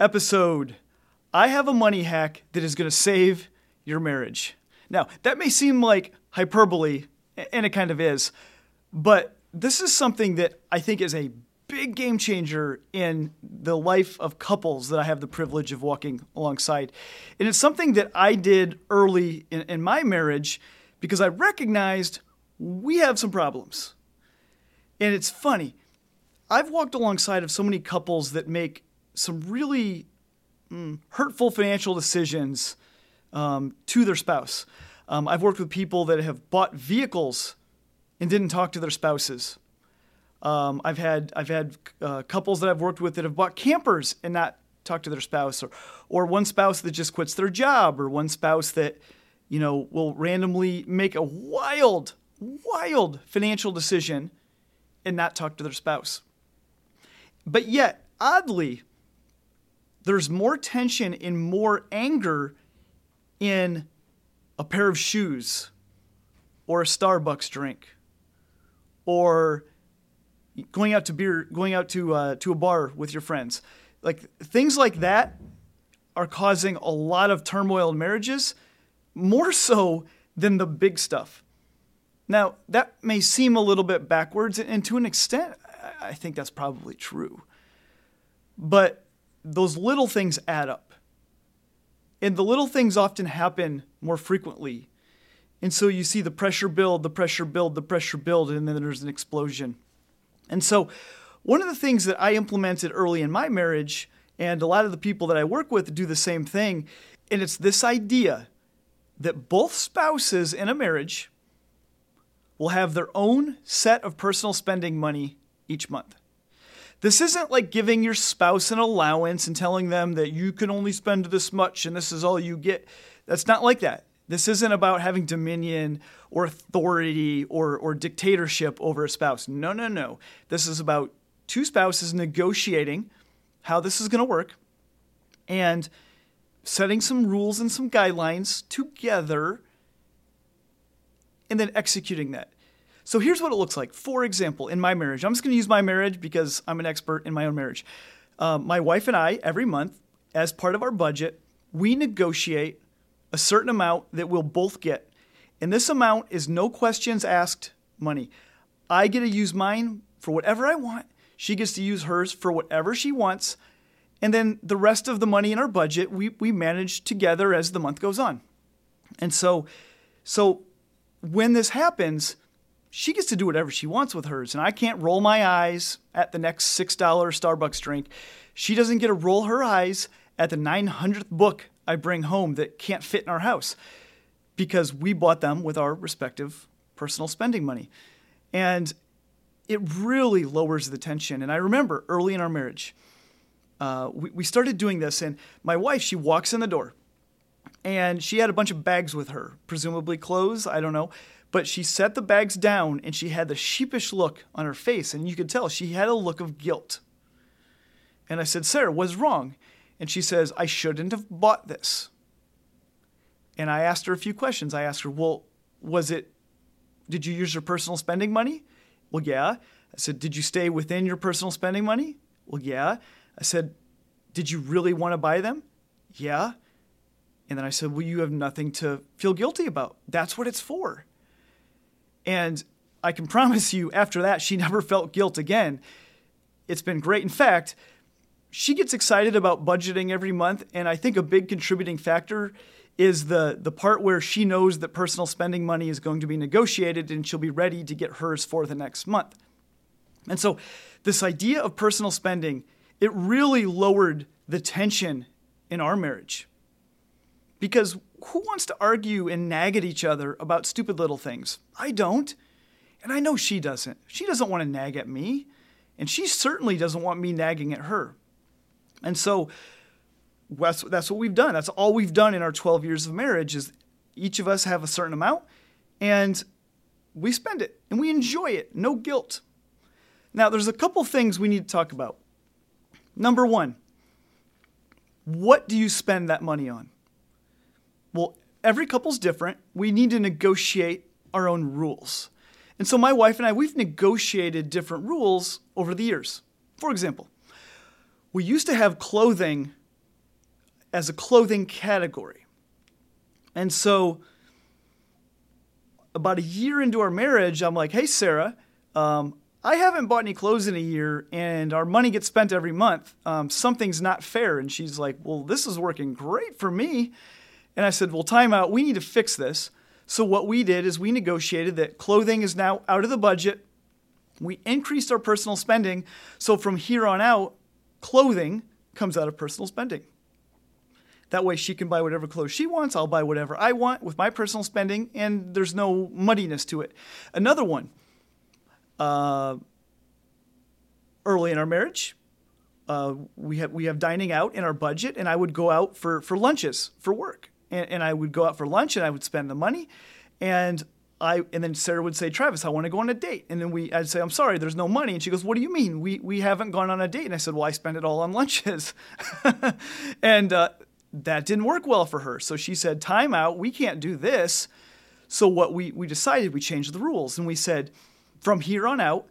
episode, I have a money hack that is going to save your marriage. Now, that may seem like hyperbole, and it kind of is, but this is something that I think is a big game changer in the life of couples that I have the privilege of walking alongside. And it's something that I did early in, in my marriage because I recognized we have some problems. And it's funny. I've walked alongside of so many couples that make some really mm, hurtful financial decisions um, to their spouse. Um, I've worked with people that have bought vehicles and didn't talk to their spouses. Um, I've had I've had uh, couples that I've worked with that have bought campers and not talked to their spouse, or or one spouse that just quits their job, or one spouse that you know will randomly make a wild wild financial decision and not talk to their spouse. But yet, oddly, there's more tension and more anger in a pair of shoes or a Starbucks drink or going out to beer, going out to uh, to a bar with your friends, like things like that are causing a lot of turmoil in marriages, more so than the big stuff. Now that may seem a little bit backwards, and to an extent, I think that's probably true. But those little things add up. And the little things often happen more frequently. And so you see the pressure build, the pressure build, the pressure build, and then there's an explosion. And so, one of the things that I implemented early in my marriage, and a lot of the people that I work with do the same thing, and it's this idea that both spouses in a marriage will have their own set of personal spending money each month. This isn't like giving your spouse an allowance and telling them that you can only spend this much and this is all you get. That's not like that. This isn't about having dominion or authority or, or dictatorship over a spouse. No, no, no. This is about two spouses negotiating how this is going to work and setting some rules and some guidelines together and then executing that. So here's what it looks like. For example, in my marriage, I'm just going to use my marriage because I'm an expert in my own marriage. Um, my wife and I, every month, as part of our budget, we negotiate a certain amount that we'll both get. And this amount is no questions asked money. I get to use mine for whatever I want. She gets to use hers for whatever she wants. And then the rest of the money in our budget, we, we manage together as the month goes on. And so, so when this happens, she gets to do whatever she wants with hers. And I can't roll my eyes at the next $6 Starbucks drink. She doesn't get to roll her eyes at the 900th book I bring home that can't fit in our house because we bought them with our respective personal spending money. And it really lowers the tension. And I remember early in our marriage, uh, we, we started doing this, and my wife, she walks in the door and she had a bunch of bags with her, presumably clothes, I don't know. But she set the bags down and she had the sheepish look on her face, and you could tell she had a look of guilt. And I said, Sarah, what's wrong? And she says, I shouldn't have bought this. And I asked her a few questions. I asked her, Well, was it, did you use your personal spending money? Well, yeah. I said, Did you stay within your personal spending money? Well, yeah. I said, Did you really want to buy them? Yeah. And then I said, Well, you have nothing to feel guilty about. That's what it's for. And I can promise you, after that, she never felt guilt again. It's been great. In fact, she gets excited about budgeting every month, and I think a big contributing factor is the the part where she knows that personal spending money is going to be negotiated and she'll be ready to get hers for the next month. And so this idea of personal spending, it really lowered the tension in our marriage. Because who wants to argue and nag at each other about stupid little things? I don't. And I know she doesn't. She doesn't want to nag at me. And she certainly doesn't want me nagging at her. And so that's, that's what we've done. That's all we've done in our 12 years of marriage is each of us have a certain amount and we spend it and we enjoy it. No guilt. Now, there's a couple things we need to talk about. Number one, what do you spend that money on? Well, every couple's different. We need to negotiate our own rules. And so my wife and I, we've negotiated different rules over the years. For example, we used to have clothing as a clothing category. And so about a year into our marriage, I'm like, hey, Sarah, um, I haven't bought any clothes in a year and our money gets spent every month. Um, something's not fair. And she's like, well, this is working great for me. And I said, well, time out. We need to fix this. So what we did is we negotiated that clothing is now out of the budget. We increased our personal spending. So from here on out, clothing comes out of personal spending. That way she can buy whatever clothes she wants. I'll buy whatever I want with my personal spending, and there's no muddiness to it. Another one, uh, early in our marriage, uh, we have we have dining out in our budget, and I would go out for for lunches for work, and, and I would go out for lunch, and I would spend the money, and I and then Sarah would say, Travis, I want to go on a date, and then we I'd say, I'm sorry, there's no money, and she goes, What do you mean? We we haven't gone on a date, and I said, Well, I spend it all on lunches, and uh, that didn't work well for her. So she said, Time out, we can't do this. So what we we decided, we changed the rules, and we said from here on out,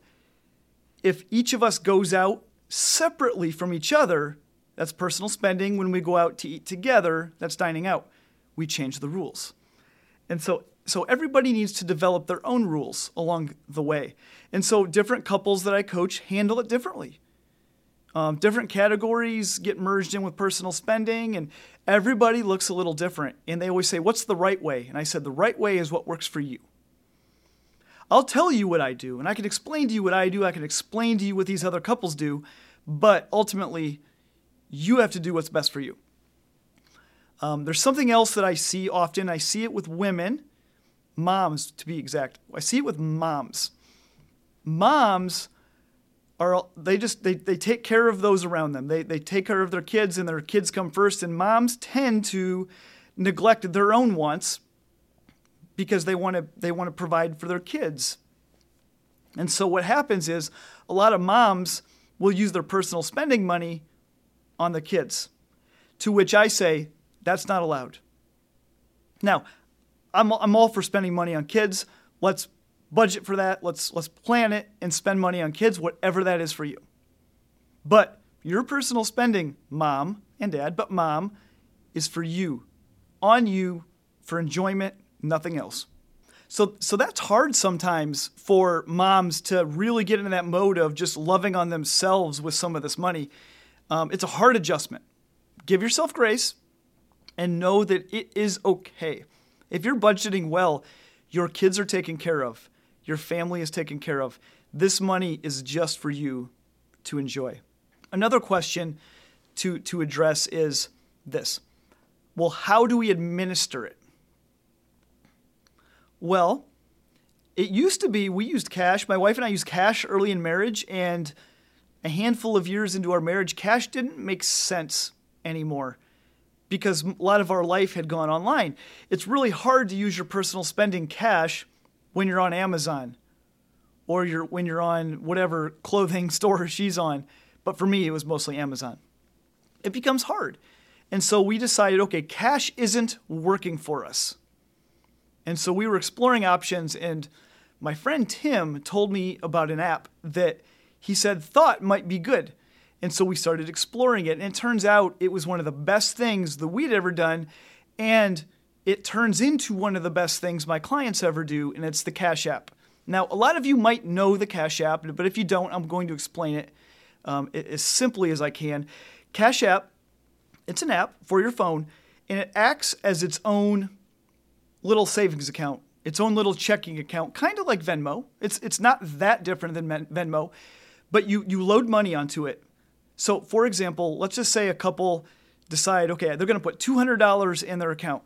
if each of us goes out separately from each other, that's personal spending. When we go out to eat together, that's dining out. We change the rules. And so so everybody needs to develop their own rules along the way. And so different couples that I coach handle it differently. Um, different categories get merged in with personal spending, and everybody looks a little different. And they always say, What's the right way? And I said, The right way is what works for you. I'll tell you what I do, and I can explain to you what I do. I can explain to you what these other couples do, but ultimately, you have to do what's best for you. Um, there's something else that I see often. I see it with women, moms to be exact. I see it with moms. Moms are they just they, they take care of those around them. They they take care of their kids and their kids come first. And moms tend to neglect their own wants because they want to they want to provide for their kids. And so what happens is a lot of moms will use their personal spending money on the kids. To which I say that's not allowed. Now, I'm I'm all for spending money on kids. Let's budget for that. Let's let's plan it and spend money on kids whatever that is for you. But your personal spending, mom and dad, but mom is for you. On you for enjoyment nothing else. So, so that's hard sometimes for moms to really get into that mode of just loving on themselves with some of this money. Um, it's a hard adjustment. Give yourself grace and know that it is okay. If you're budgeting well, your kids are taken care of, your family is taken care of. This money is just for you to enjoy. Another question to, to address is this Well, how do we administer it? Well, it used to be we used cash. My wife and I used cash early in marriage, and a handful of years into our marriage, cash didn't make sense anymore because a lot of our life had gone online. It's really hard to use your personal spending cash when you're on Amazon or you're, when you're on whatever clothing store she's on. But for me, it was mostly Amazon. It becomes hard. And so we decided okay, cash isn't working for us. And so we were exploring options, and my friend Tim told me about an app that he said thought might be good. And so we started exploring it, and it turns out it was one of the best things that we'd ever done. And it turns into one of the best things my clients ever do, and it's the Cash App. Now, a lot of you might know the Cash App, but if you don't, I'm going to explain it um, as simply as I can. Cash App, it's an app for your phone, and it acts as its own little savings account, its own little checking account, kind of like Venmo. It's it's not that different than Venmo, but you you load money onto it. So, for example, let's just say a couple decide, okay, they're going to put $200 in their account.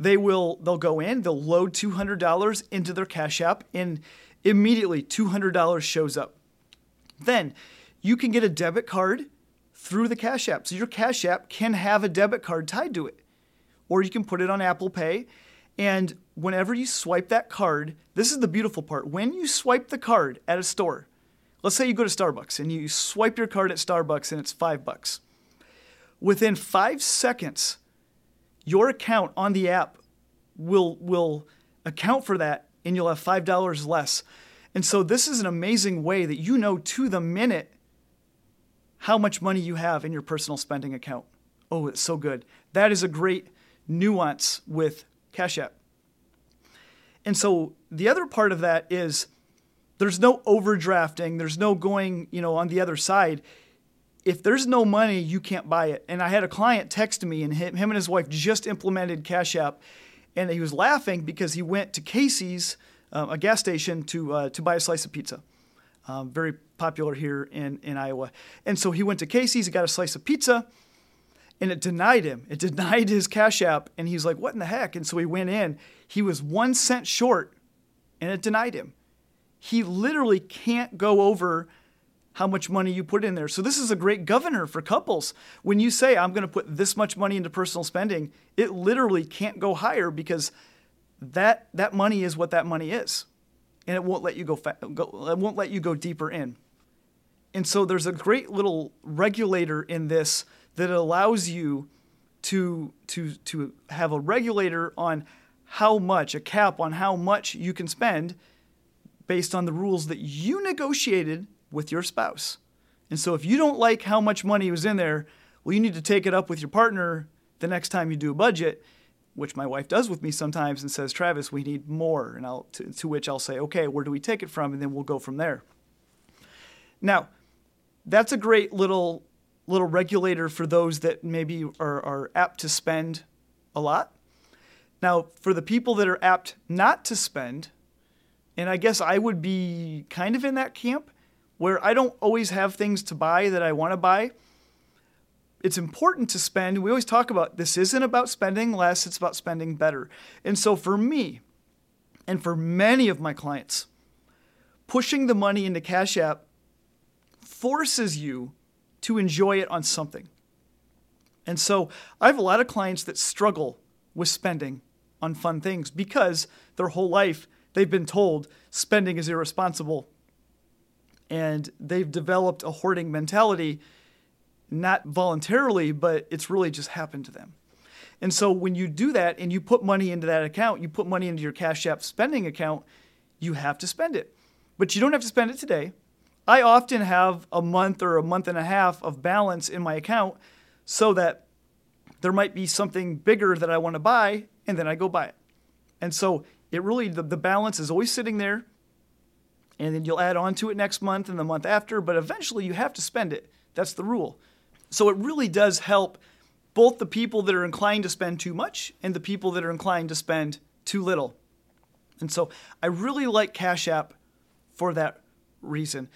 They will they'll go in, they'll load $200 into their Cash App and immediately $200 shows up. Then, you can get a debit card through the Cash App. So your Cash App can have a debit card tied to it, or you can put it on Apple Pay. And whenever you swipe that card, this is the beautiful part. When you swipe the card at a store, let's say you go to Starbucks and you swipe your card at Starbucks and it's five bucks. Within five seconds, your account on the app will will account for that and you'll have five dollars less. And so this is an amazing way that you know to the minute how much money you have in your personal spending account. Oh, it's so good. That is a great nuance with Cash App. And so the other part of that is there's no overdrafting, there's no going, you know, on the other side. If there's no money, you can't buy it. And I had a client text me, and him, him and his wife just implemented Cash App, and he was laughing because he went to Casey's, uh, a gas station, to uh, to buy a slice of pizza. Um, very popular here in, in Iowa. And so he went to Casey's, he got a slice of pizza, and it denied him. It denied his Cash App. And he's like, What in the heck? And so he went in. He was one cent short, and it denied him. He literally can't go over how much money you put in there. So this is a great governor for couples. When you say I'm going to put this much money into personal spending, it literally can't go higher because that that money is what that money is and it won't let you go, fa- go it won't let you go deeper in. And so there's a great little regulator in this that allows you to to to have a regulator on how much a cap on how much you can spend based on the rules that you negotiated with your spouse. And so if you don't like how much money was in there, well you need to take it up with your partner the next time you do a budget which my wife does with me sometimes and says, Travis, we need more. And I'll, to, to which I'll say, okay, where do we take it from? And then we'll go from there. Now, that's a great little little regulator for those that maybe are, are apt to spend a lot. Now, for the people that are apt not to spend, and I guess I would be kind of in that camp where I don't always have things to buy that I want to buy it's important to spend. We always talk about this isn't about spending less, it's about spending better. And so for me, and for many of my clients, pushing the money into Cash App forces you to enjoy it on something. And so I have a lot of clients that struggle with spending on fun things because their whole life they've been told spending is irresponsible. And they've developed a hoarding mentality not voluntarily, but it's really just happened to them. And so when you do that and you put money into that account, you put money into your Cash App spending account, you have to spend it. But you don't have to spend it today. I often have a month or a month and a half of balance in my account so that there might be something bigger that I want to buy and then I go buy it. And so it really, the, the balance is always sitting there and then you'll add on to it next month and the month after, but eventually you have to spend it. That's the rule. So it really does help both the people that are inclined to spend too much and the people that are inclined to spend too little. And so I really like Cash App for that reason.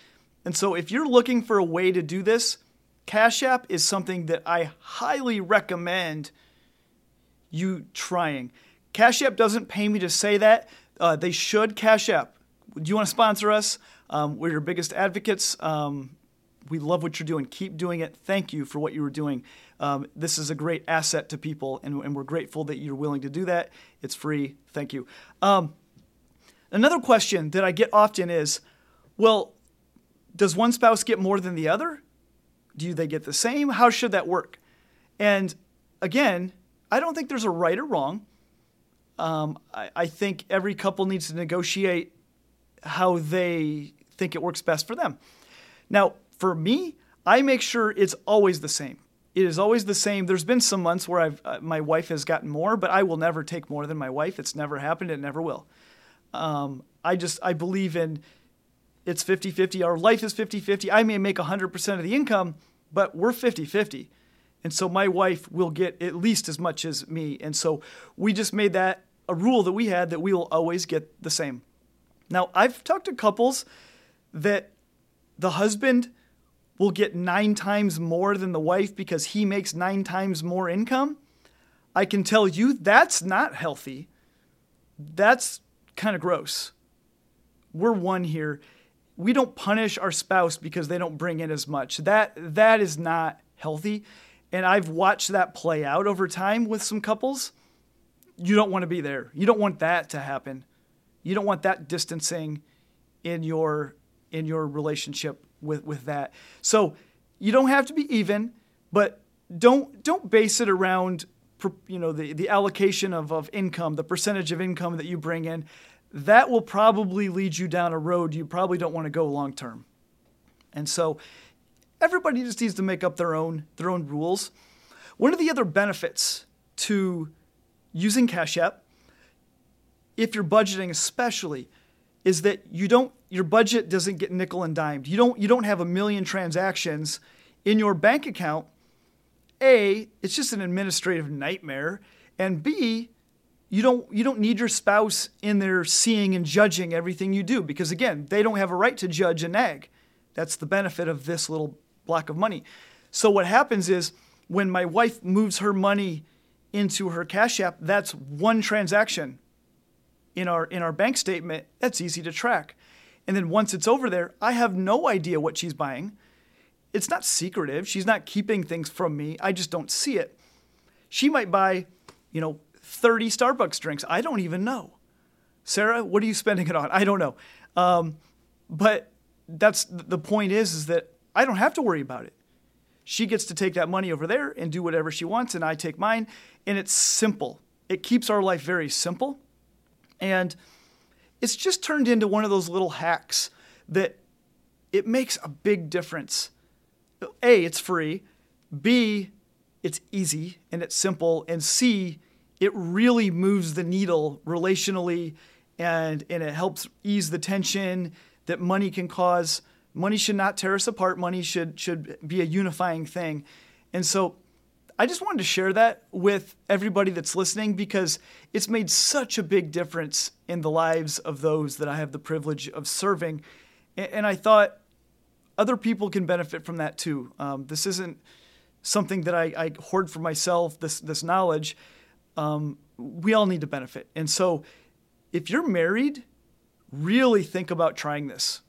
And so if you're looking for a way to do this, Cash App is something that I highly recommend you trying. Cash App doesn't pay me to say that. Uh, they should. Cash App. Do you want to sponsor us? Um, we're your biggest advocates. Um, we love what you're doing. Keep doing it. Thank you for what you were doing. Um, this is a great asset to people, and, and, we're grateful that you're willing to do that. It's free. Thank you. Um, another question that I get often is well, does one spouse get more than the other? Do they get the same? How should that work? And again, I don't think there's a right or wrong. Um, I, I think every couple needs to negotiate how they think it works best for them. Now, for me, I make sure it's always the same. It is always the same. There's been some months where I've, uh, my wife has gotten more, but I will never take more than my wife. It's never happened. It never will. Um, I just, I believe in it's 50 50. Our life is 50 50. I may make 100% of the income, but we're 50 50. And so my wife will get at least as much as me. And so we just made that a rule that we had that we will always get the same. Now, I've talked to couples that the husband will get nine times more than the wife because he makes nine times more income, I can tell you that's not healthy. That's kind of gross. We're one here. We don't punish our spouse because they don't bring in as much. That that is not healthy. And I've watched that play out over time with some couples. You don't want to be there. You don't want that to happen. You don't want that distancing in your in your relationship with with that. So you don't have to be even, but don't don't base it around you know the, the allocation of, of income, the percentage of income that you bring in. That will probably lead you down a road you probably don't want to go long term. And so everybody just needs to make up their own their own rules. One of the other benefits to using Cash App, if you're budgeting especially, is that you don't your budget doesn't get nickel and dimed. You don't you don't have a million transactions in your bank account. A, it's just an administrative nightmare, and B, you don't you don't need your spouse in there seeing and judging everything you do because again, they don't have a right to judge and nag. That's the benefit of this little block of money. So what happens is when my wife moves her money into her Cash App, that's one transaction in our in our bank statement. That's easy to track. And then once it's over there, I have no idea what she's buying. It's not secretive. She's not keeping things from me. I just don't see it. She might buy, you know, 30 Starbucks drinks. I don't even know. Sarah, what are you spending it on? I don't know. Um, but that's the point is is that I don't have to worry about it. She gets to take that money over there and do whatever she wants, and I take mine. And it's simple. It keeps our life very simple. And it's just turned into one of those little hacks that it makes a big difference. A, it's free. B, it's easy and it's simple. And C, it really moves the needle relationally and, and it helps ease the tension that money can cause money should not tear us apart. Money should should be a unifying thing. And so I just wanted to share that with everybody that's listening because it's made such a big difference in the lives of those that I have the privilege of serving. And I thought other people can benefit from that too. Um, this isn't something that I, I, hoard for myself, this, this knowledge. Um, we all need to benefit. And so if you're married, really think about trying this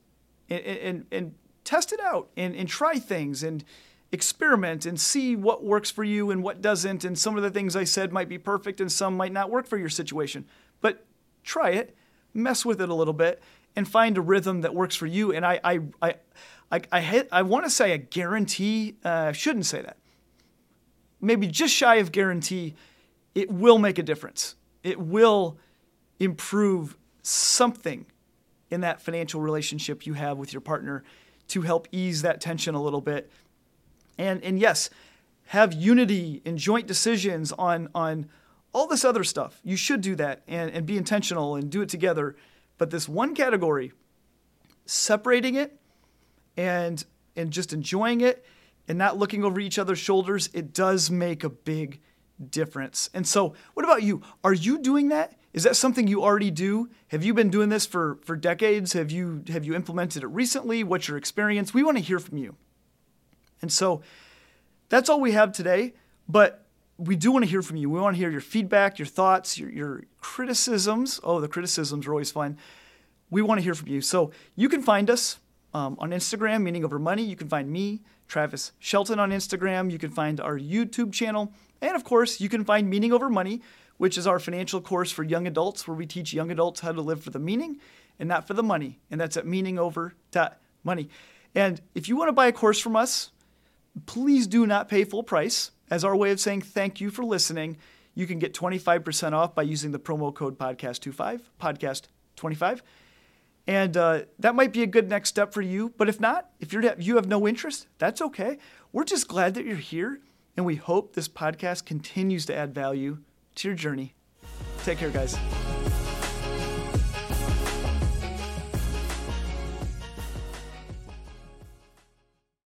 and, and, and test it out and, and try things and experiment and see what works for you and what doesn't. And some of the things I said might be perfect and some might not work for your situation. But try it, mess with it a little bit, and find a rhythm that works for you. And I, I, I, I, I, I want to say a guarantee. Uh, I shouldn't say that. Maybe just shy of guarantee, it will make a difference. It will improve something in that financial relationship you have with your partner to help ease that tension a little bit. And, and yes, have unity and joint decisions on, on all this other stuff. You should do that and, and be intentional and do it together. But this one category, separating it and, and just enjoying it and not looking over each other's shoulders, it does make a big difference. And so, what about you? Are you doing that? Is that something you already do? Have you been doing this for, for decades? Have you have you implemented it recently? What's your experience? We want to hear from you. And so that's all we have today, but we do want to hear from you. We want to hear your feedback, your thoughts, your, your criticisms. Oh, the criticisms are always fun. We want to hear from you. So you can find us um, on Instagram, Meaning Over Money. You can find me, Travis Shelton, on Instagram. You can find our YouTube channel. And of course, you can find Meaning Over Money which is our financial course for young adults, where we teach young adults how to live for the meaning and not for the money. And that's at meaningover.money. And if you want to buy a course from us, please do not pay full price. As our way of saying thank you for listening, you can get 25% off by using the promo code podcast25, podcast25. And uh, that might be a good next step for you. But if not, if you're, you have no interest, that's okay. We're just glad that you're here. And we hope this podcast continues to add value to your journey. Take care, guys.